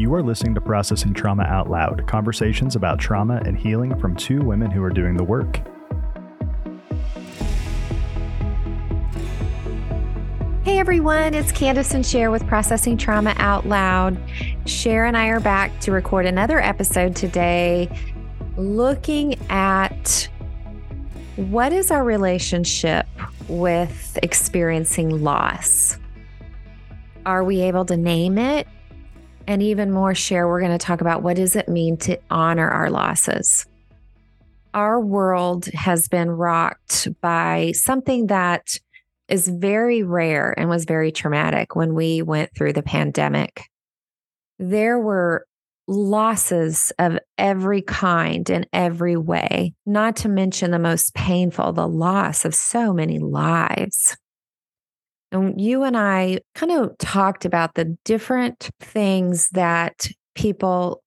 You are listening to Processing Trauma Out Loud conversations about trauma and healing from two women who are doing the work. Hey everyone, it's Kandace and Sher with Processing Trauma Out Loud. Sher and I are back to record another episode today looking at what is our relationship with experiencing loss? Are we able to name it? And even more, Sher, we're going to talk about what does it mean to honor our losses? Our world has been rocked by something that is very rare and was very traumatic when we went through the pandemic. There were losses of every kind in every way, not to mention the most painful, the loss of so many lives. And you and I kind of talked about the different things that people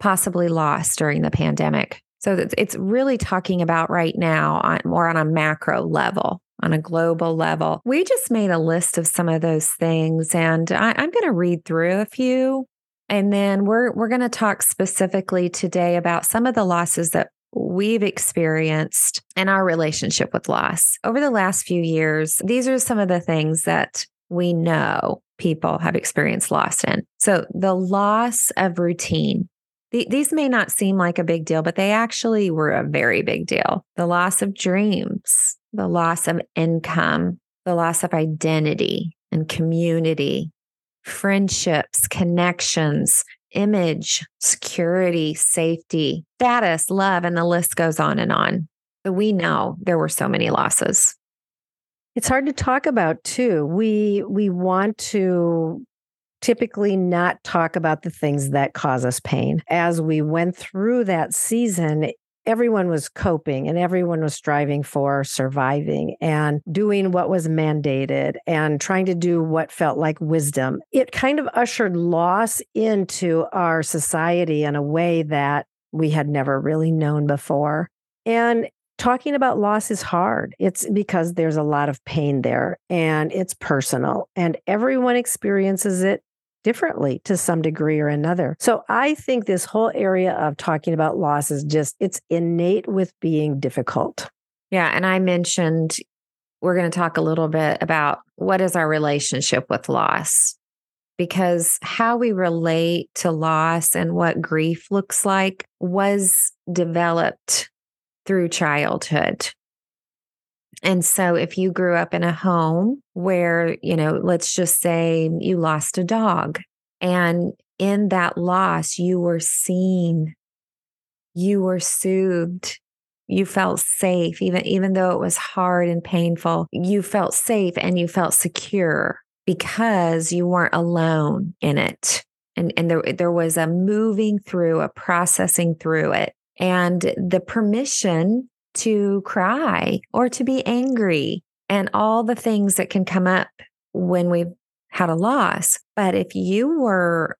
possibly lost during the pandemic. So it's really talking about right now on more on a macro level, on a global level. We just made a list of some of those things, and I, am going to read through a few and then we're we're going to talk specifically today about some of the losses that we've experienced in our relationship with loss. Over the last few years, these are some of the things that we know people have experienced loss in. So, the loss of routine. these may not seem like a big deal, but they actually were a very big deal. The loss of dreams, the loss of income, the loss of identity and community, friendships, connections, image, security, safety, status, love, and the list goes on and on. So we know there were so many losses. It's hard to talk about too. We we want to typically not talk about the things that cause us pain. As we went through that season, everyone was coping and everyone was striving for surviving and doing what was mandated and trying to do what felt like wisdom. It kind of ushered loss into our society in a way that we had never really known before. And talking about loss is hard. It's because there's a lot of pain there and it's personal and everyone experiences it differently to some degree or another. So I think this whole area of talking about loss is just, it's innate with being difficult. Yeah. And I mentioned we're going to talk a little bit about what is our relationship with loss because how we relate to loss and what grief looks like was developed through childhood. And so if you grew up in a home where, you know, let's just say you lost a dog and in that loss, you were seen, you were soothed, you felt safe, even, even though it was hard and painful, you felt safe and you felt secure because you weren't alone in it. And, and there, there was a moving through, a processing through it. And the permission to cry or to be angry and all the things that can come up when we've had a loss. But if you were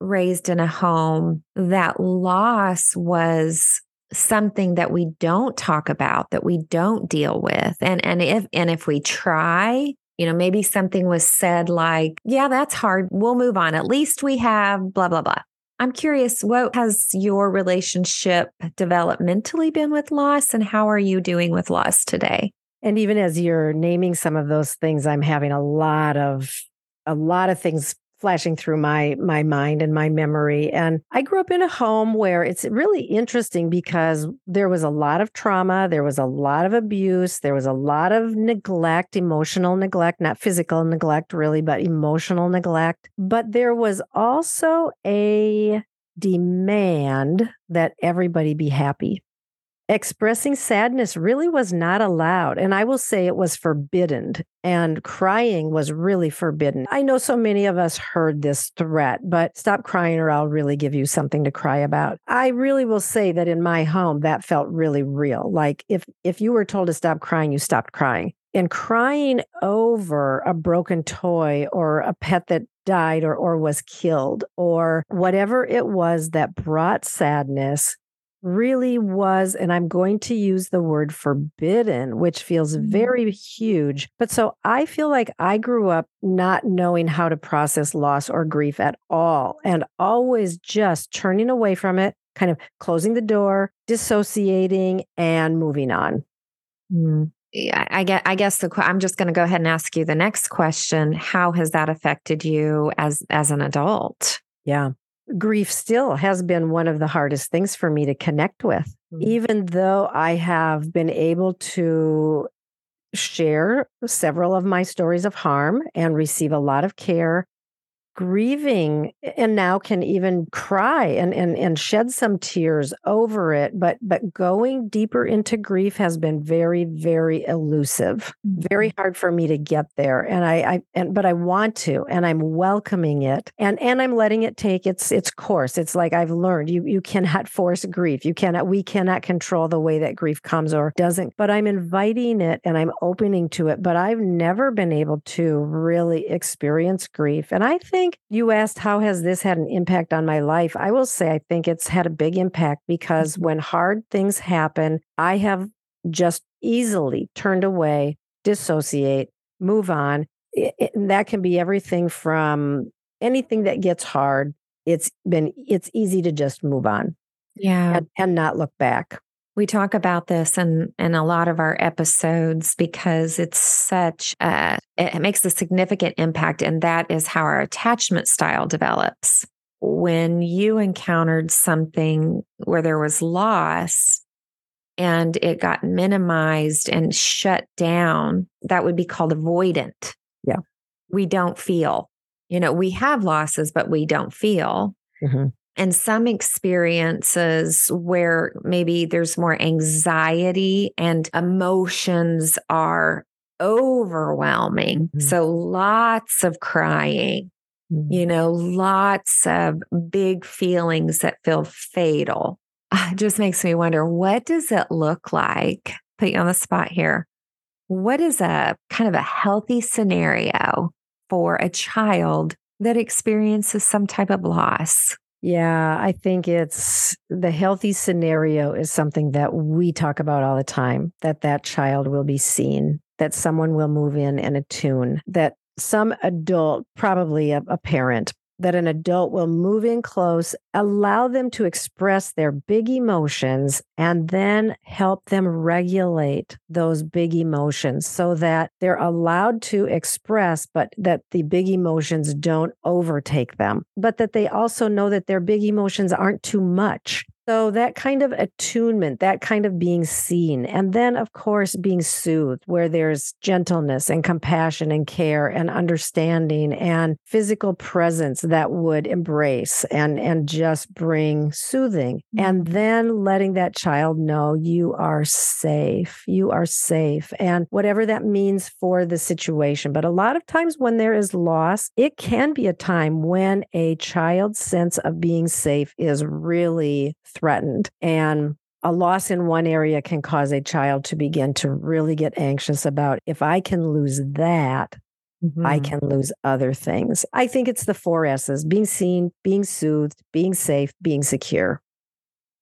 raised in a home that loss was something that we don't talk about that we don't deal with. And and if and if we try you know maybe something was said like yeah that's hard. We'll move on. At least we have blah blah blah I'm curious, what has your relationship developmentally been with loss, and how are you doing with loss today? And even as you're naming some of those things, I'm having a lot of a lot of things flashing through my my mind and my memory. And i grew up in a home where it's really interesting because there was a lot of trauma there was a lot of abuse there was a lot of neglect emotional neglect not physical neglect really but emotional neglect. But there was also a demand that everybody be happy expressing sadness really was not allowed. And I will say it was forbidden, and crying was really forbidden. I know so many of us heard this threat, but stop crying or I'll really give you something to cry about. I really will say that in my home, that felt really real. Like if, if you were told to stop crying, you stopped crying. And crying over a broken toy or a pet that died or, or was killed or whatever it was that brought sadness really was, and I'm going to use the word forbidden, which feels Mhm. very huge. But so I feel like I grew up not knowing how to process loss or grief at all and always just turning away from it, kind of closing the door, dissociating, and moving on. Mm. Yeah, I get. I guess the. I'm just going to go ahead and ask you the next question. How has that affected you as as an adult? Yeah. Grief still has been one of the hardest things for me to connect with. Mm. even though I have been able to share several of my stories of harm and receive a lot of care, grieving and now can even cry and, and and shed some tears over it but but going deeper into grief has been very very elusive very mm-hmm. hard for me to get there and I, I and but I want to and I'm welcoming it and and I'm letting it take its its course. It's like I've learned you you cannot force grief. You cannot we cannot control the way that grief comes or doesn't but I'm inviting it and I'm opening to it but I've never been able to really experience grief and I think you asked how has this had an impact on my life I will say I think it's had a big impact because mm-hmm. when hard things happen I have just easily turned away dissociate, move on. It- it- that can be everything from anything that gets hard. It's been it's easy to just move on Yeah, and, and not look back. We talk about this in in a lot of our episodes because it's such a it makes a significant impact, and that is how our attachment style develops. When you encountered something where there was loss, and it got minimized and shut down, that would be called avoidant. Yeah. We don't feel, you know, we have losses, but we don't feel. Mhm. And some experiences where maybe there's more anxiety and emotions are overwhelming. Mhm. So lots of crying, you know, lots of big feelings that feel fatal. It just makes me wonder what does it look like? Put you on the spot here. What is a kind of a healthy scenario for a child that experiences some type of loss? Yeah, I think it's the healthy scenario is something that we talk about all the time that that child will be seen, that someone will move in and attune, that some adult, probably a, a parent, that an adult will move in close, allow them to express their big emotions, and then help them regulate those big emotions so that they're allowed to express, but that the big emotions don't overtake them, but that they also know that their big emotions aren't too much. So that kind of attunement, that kind of being seen, and then, of course, being soothed, where there's gentleness and compassion and care and understanding and physical presence that would embrace and, and just bring soothing. And mm-hmm. then letting that child know you are safe. You are safe. And whatever that means for the situation. But a lot of times when there is loss, it can be a time when a child's sense of being safe is really threatened. And a loss in one area can cause a child to begin to really get anxious about if I can lose that, I Mhm. can lose other things. I think it's the four S's being seen, being soothed, being safe, being secure.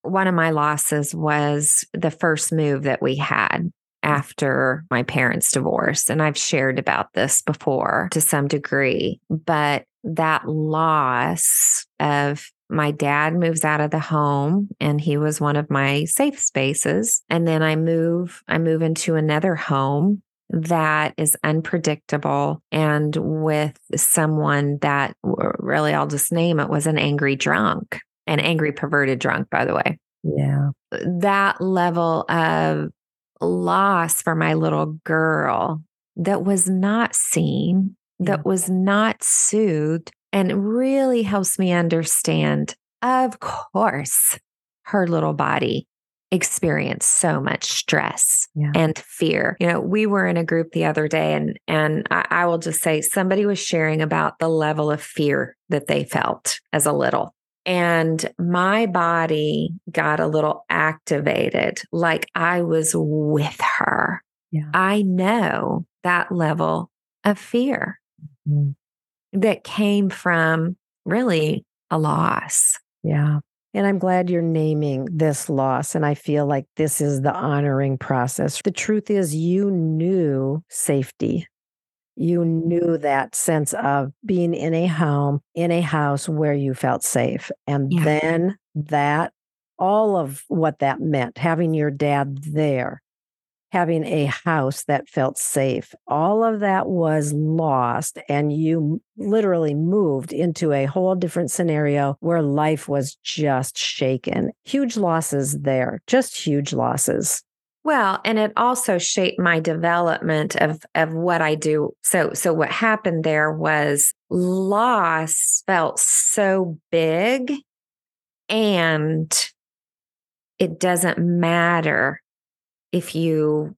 one of my losses was the first move that we had after my parents' divorce. And I've shared about this before to some degree, but that loss of my dad moves out of the home and he was one of my safe spaces. And then I move, I move into another home that is unpredictable and with someone that really I'll just name it was an angry drunk an angry perverted drunk by the way Yeah. that level of loss for my little girl that was not seen that was not soothed and really helps me understand of course her little body experienced so much stress Yeah. and fear. You know, we were in a group the other day and and I, I will just say somebody was sharing about the level of fear that they felt as a little. And my body got a little activated, like I was with her. Yeah. I know that level of fear Mhm. That came from really a loss. Yeah. And I'm glad you're naming this loss. And I feel like this is the honoring process. The truth is, you knew safety. You knew that sense of being in a home, in a house where you felt safe. And Yeah. then that, all of what that meant, having your dad there, having a house that felt safe, all of that was lost. And you literally moved into a whole different scenario where life was just shaken. Huge losses there, just huge losses. Well, and it also shaped my development of of what I do. So so what happened there was loss felt so big and it doesn't matter if you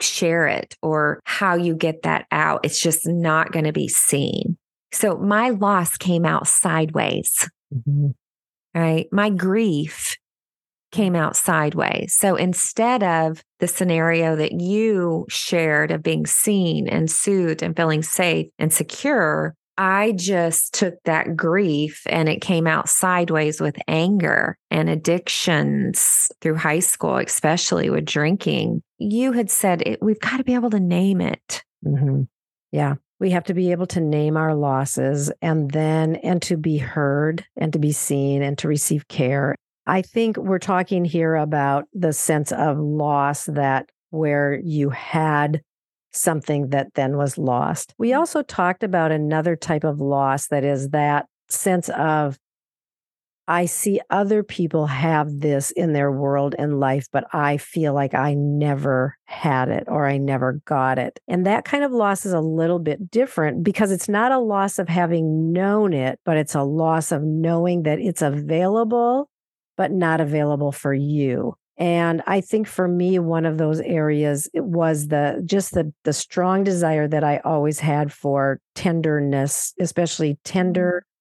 share it or how you get that out. It's just not going to be seen. So my loss came out sideways mm-hmm. right? My grief came out sideways. So instead of the scenario that you shared of being seen and soothed and feeling safe and secure, I just took that grief and it came out sideways with anger and addictions through high school, especially with drinking. You had said it, we've got to be able to name it. hmm Yeah. We have to be able to name our losses and then, and to be heard and to be seen and to receive care. I think we're talking here about the sense of loss that where you had something that then was lost. We mm. also talked about another type of loss that is that sense of I see other people have this in their world and life, but I feel like I never had it or I never got it. And that kind of loss is a little bit different because it's not a loss of having known it, but it's a loss of knowing that it's available, but not available for you. And I think for me, one of those areas it was the just the the strong desire that I always had for tenderness, especially tender mm-hmm.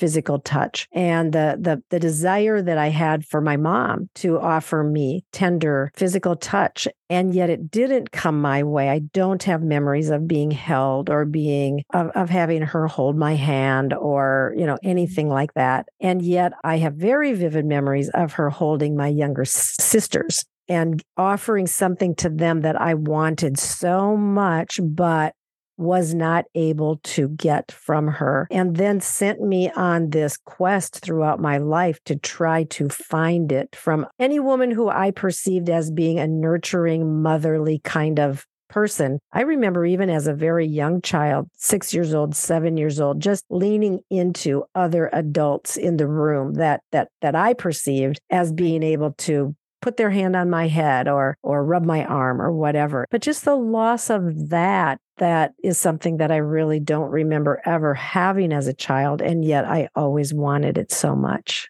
Physical touch. And the the the desire that I had for my mom to offer me tender physical touch and yet it didn't come my way. I don't have memories of being held or being of, of having her hold my hand or you know anything mm-hmm. like that. And yet I have very vivid memories of her holding my younger s- sisters and offering something to them that I wanted so much but was not able to get from her, and then sent me on this quest throughout my life to try to find it from any woman who I perceived as being a nurturing, motherly kind of person. I remember even as a very young child, six years old, seven years old, just leaning into other adults in the room that that that I perceived as being able to put their hand on my head or or rub my arm or whatever. But just the loss of that that is something that I really don't remember ever having as a child and yet I always wanted it so much.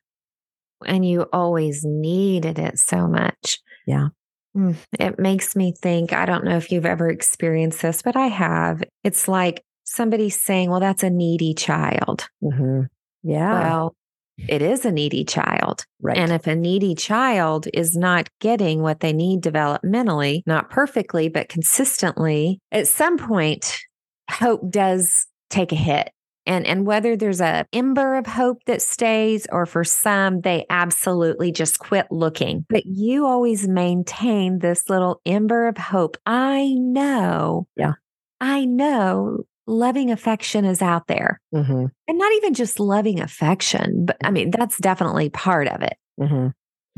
And you always needed it so much. Yeah. Mm, It makes me think I don't know if you've ever experienced this, but I have. It's like somebody saying, well, that's a needy child. Mhm. Yeah. Well, it is a needy child. right. And if a needy child is not getting what they need developmentally, not perfectly, but consistently, at some point, hope does take a hit. And, and whether there's a ember of hope that stays or for some they absolutely just quit looking but you always maintain this little ember of hope i know Yeah. i know loving affection is out there Mhm. and not even just loving affection, but I mean, that's definitely part of it, Mhm.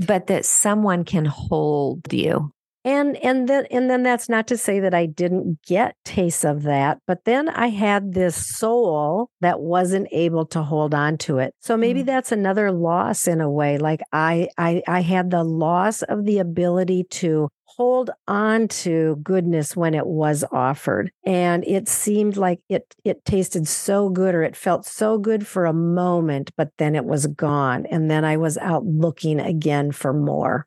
but that someone can hold you. And and then and then that's not to say that I didn't get tastes of that, but then I had this soul that wasn't able to hold on to it. So maybe Mm. that's another loss in a way. Like I I I had the loss of the ability to hold on to goodness when it was offered. And it seemed like it it tasted so good or it felt so good for a moment, but then it was gone. And then I was out looking again for more.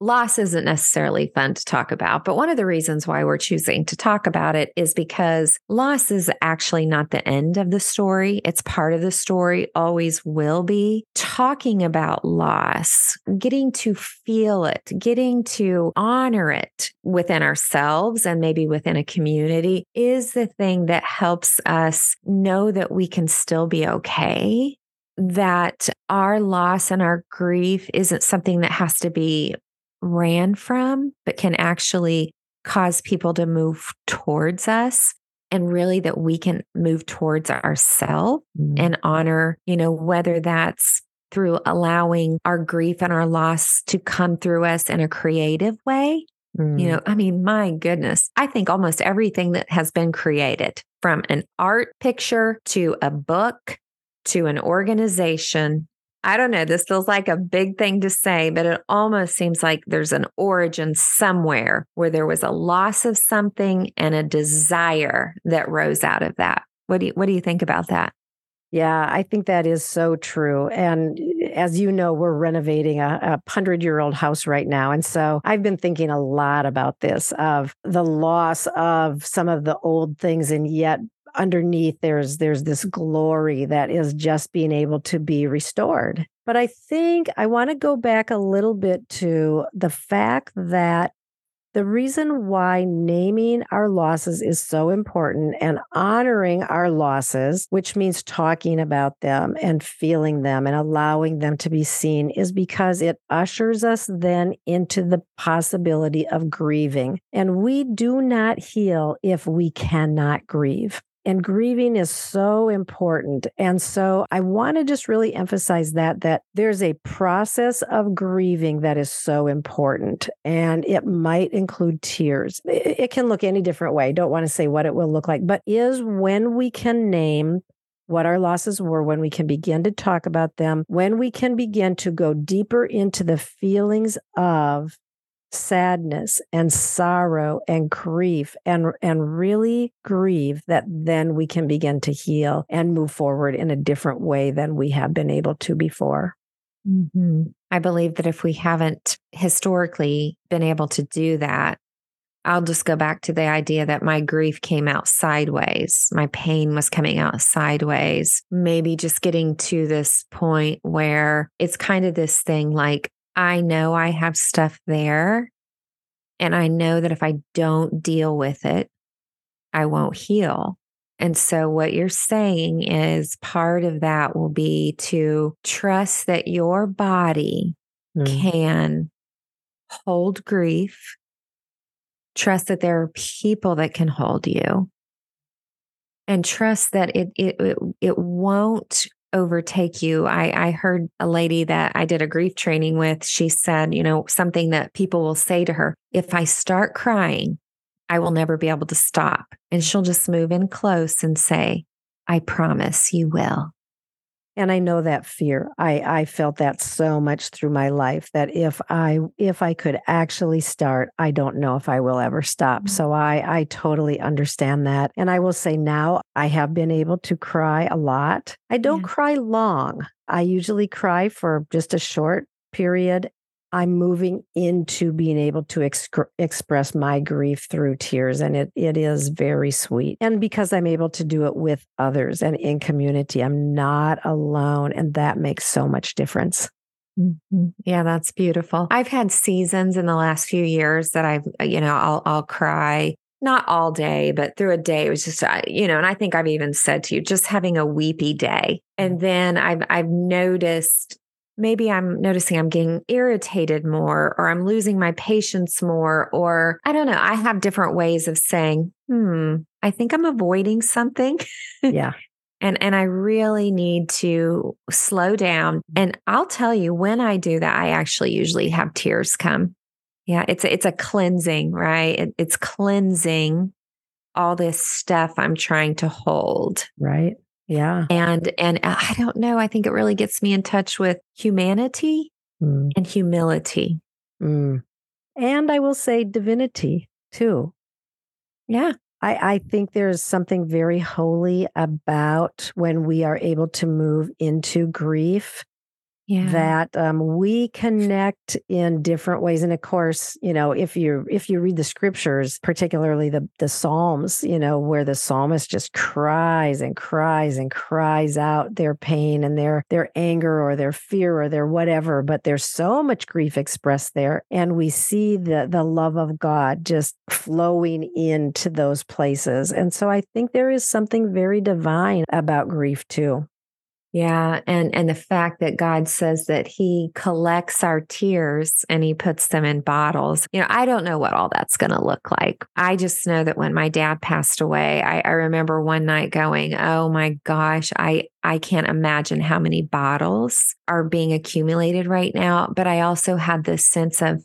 Loss isn't necessarily fun to talk about, but one of the reasons why we're choosing to talk about it is because loss is actually not the end of the story. It's part of the story, always will be. Talking about loss, getting to feel it, getting to honor it within ourselves and maybe within a community is the thing that helps us know that we can still be okay that our loss and our grief isn't something that has to be ran from, but can actually cause people to move towards us and really that we can move towards ourselves mm-hmm. and honor, you know, whether that's through allowing our grief and our loss to come through us in a creative way. Mm-hmm. You know, I mean, my goodness, I think almost everything that has been created from an art picture to a book to an organization I don't know. This feels like a big thing to say, but it almost seems like there's an origin somewhere where there was a loss of something and a desire that rose out of that. What do you, what do you think about that? Yeah, I think that is so true. And as you know, we're renovating a, a hundred year old house right now. And so I've been thinking a lot about this of the loss of some of the old things and yet underneath there's there's this glory that is just being able to be restored but i think i want to go back a little bit to the fact that the reason why naming our losses is so important and honoring our losses, which means talking about them and feeling them and allowing them to be seen, is because it ushers us then into the possibility of grieving. And we do not heal if we cannot grieve. And grieving is so important. And so I want to just really emphasize that that there's a process of grieving that is so important. And it might include tears. It can look any different way. Don't want to say what it will look like, but is when we can name what our losses were, when we can begin to talk about them, when we can begin to go deeper into the feelings of sadness and sorrow and grief and and really grieve that then we can begin to heal and move forward in a different way than we have been able to before mm-hmm. i believe that if we haven't historically been able to do that I'll just go back to the idea that my grief came out sideways. My pain was coming out sideways. Maybe just getting to this point where it's kind of this thing like, I know I have stuff there. And I know that if I don't deal with it, I won't heal. And so, what you're saying is part of that will be to trust that your body mm. can hold grief, trust that there are people that can hold you, and trust that it, it, it, it won't overtake you. I, I heard a lady that I did a grief training with. She said, you know, something that people will say to her if I start crying, I will never be able to stop. And she'll just move in close and say, I promise you will. And I know that fear. I, I felt that so much through my life that if I if I could actually start, I don't know if I will ever stop. Mm-hmm. So I I totally understand that. And I will say now I have been able to cry a lot. I don't yeah. cry long. I usually cry for just a short period I'm moving into being able to ex- express my grief through tears. And it, it is very sweet. And because I'm able to do it with others and in community, I'm not alone. And that makes so much difference. Mm-hmm. Yeah, that's beautiful. I've had seasons in the last few years that I've, uh, you know, I'll, I'll cry not all day, but through a day, it was just, you know, and I think I've even said to you, just having a weepy day. And then I've, I've noticed maybe I'm noticing I'm getting irritated more or I'm losing my patience more or I don't know. I have different ways of saying, "Hmm, I think I'm avoiding something." Yeah. and and I really need to slow down. And I'll tell you when I do that I actually usually have tears come. Yeah, it's a, it's a cleansing, right? It, it's cleansing all this stuff I'm trying to hold. Right. Yeah. And and uh, I don't know, I think it really gets me in touch with humanity mm. and humility. Mm. And I will say divinity too. Yeah. I, I think there's something very holy about when we are able to move into grief yeah. that um, we connect in different ways and of course you know if you if you read the scriptures particularly the the psalms you know where the psalmist just cries and cries and cries out their pain and their their anger or their fear or their whatever but there's so much grief expressed there and we see the the love of god just flowing into those places and so i think there is something very divine about grief too Yeah, and and the fact that God says that he collects our tears and he puts them in bottles. You know, I don't know what all that's going to look like. I just know that when my dad passed away, I, I remember one night going, "Oh my gosh, I I can't imagine how many bottles are being accumulated right now." But I also had this sense of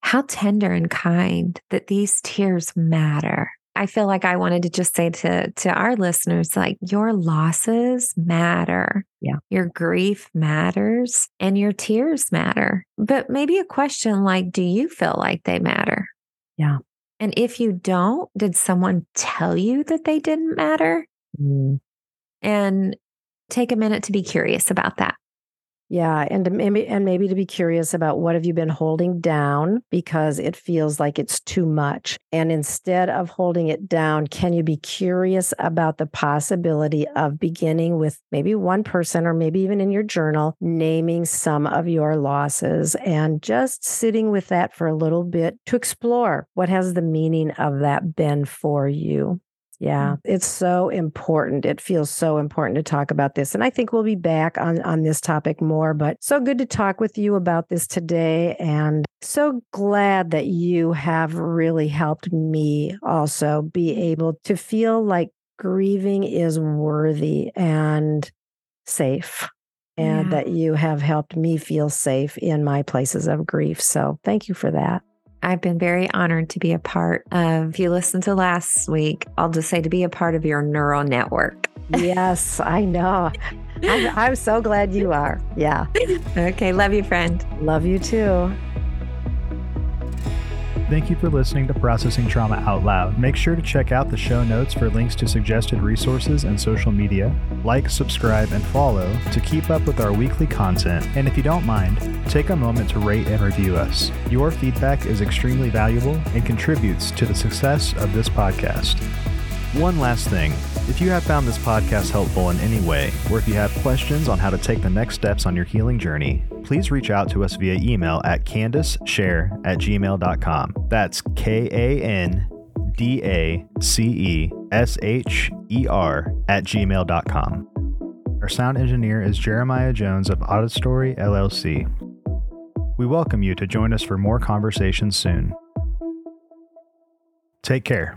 how tender and kind that these tears matter. I feel like I wanted to just say to to our listeners like your losses matter. Yeah. Your grief matters and your tears matter. But maybe a question like do you feel like they matter? Yeah. And if you don't, did someone tell you that they didn't matter? Mm. And take a minute to be curious about that. Yeah, and maybe and maybe to be curious about what have you been holding down because it feels like it's too much. And instead of holding it down, can you be curious about the possibility of beginning with maybe one person or maybe even in your journal naming some of your losses and just sitting with that for a little bit to explore what has the meaning of that been for you. Yeah, Mm. it's so important. It feels so important to talk about this. And I think we'll be back on, on this topic more, but so good to talk with you about this today. And so glad that you have really helped me also be able to feel like grieving is worthy and safe. And Yeah. that you have helped me feel safe in my places of grief. So thank you for that. I've been very honored to be a part of, if you listened to last week, I'll just say to be a part of your neural network. Yes, I know. I'm, I'm so glad you are. Yeah. Okay. Love you, friend. Love you too. Thank you for listening to Processing Trauma Out Loud. Make sure to check out the show notes for links to suggested resources and social media. Like, subscribe, and follow to keep up with our weekly content. And if you don't mind, take a moment to rate and review us. Your feedback is extremely valuable and contributes to the success of this podcast. One last thing. If you have found this podcast helpful in any way, or if you have questions on how to take the next steps on your healing journey, please reach out to us via email at kandacesher at gmail.com. That's K A N D A C E S H E R at gmail.com. Our sound engineer is Jeremiah Jones of Audistory LLC. We welcome you to join us for more conversations soon. Take care.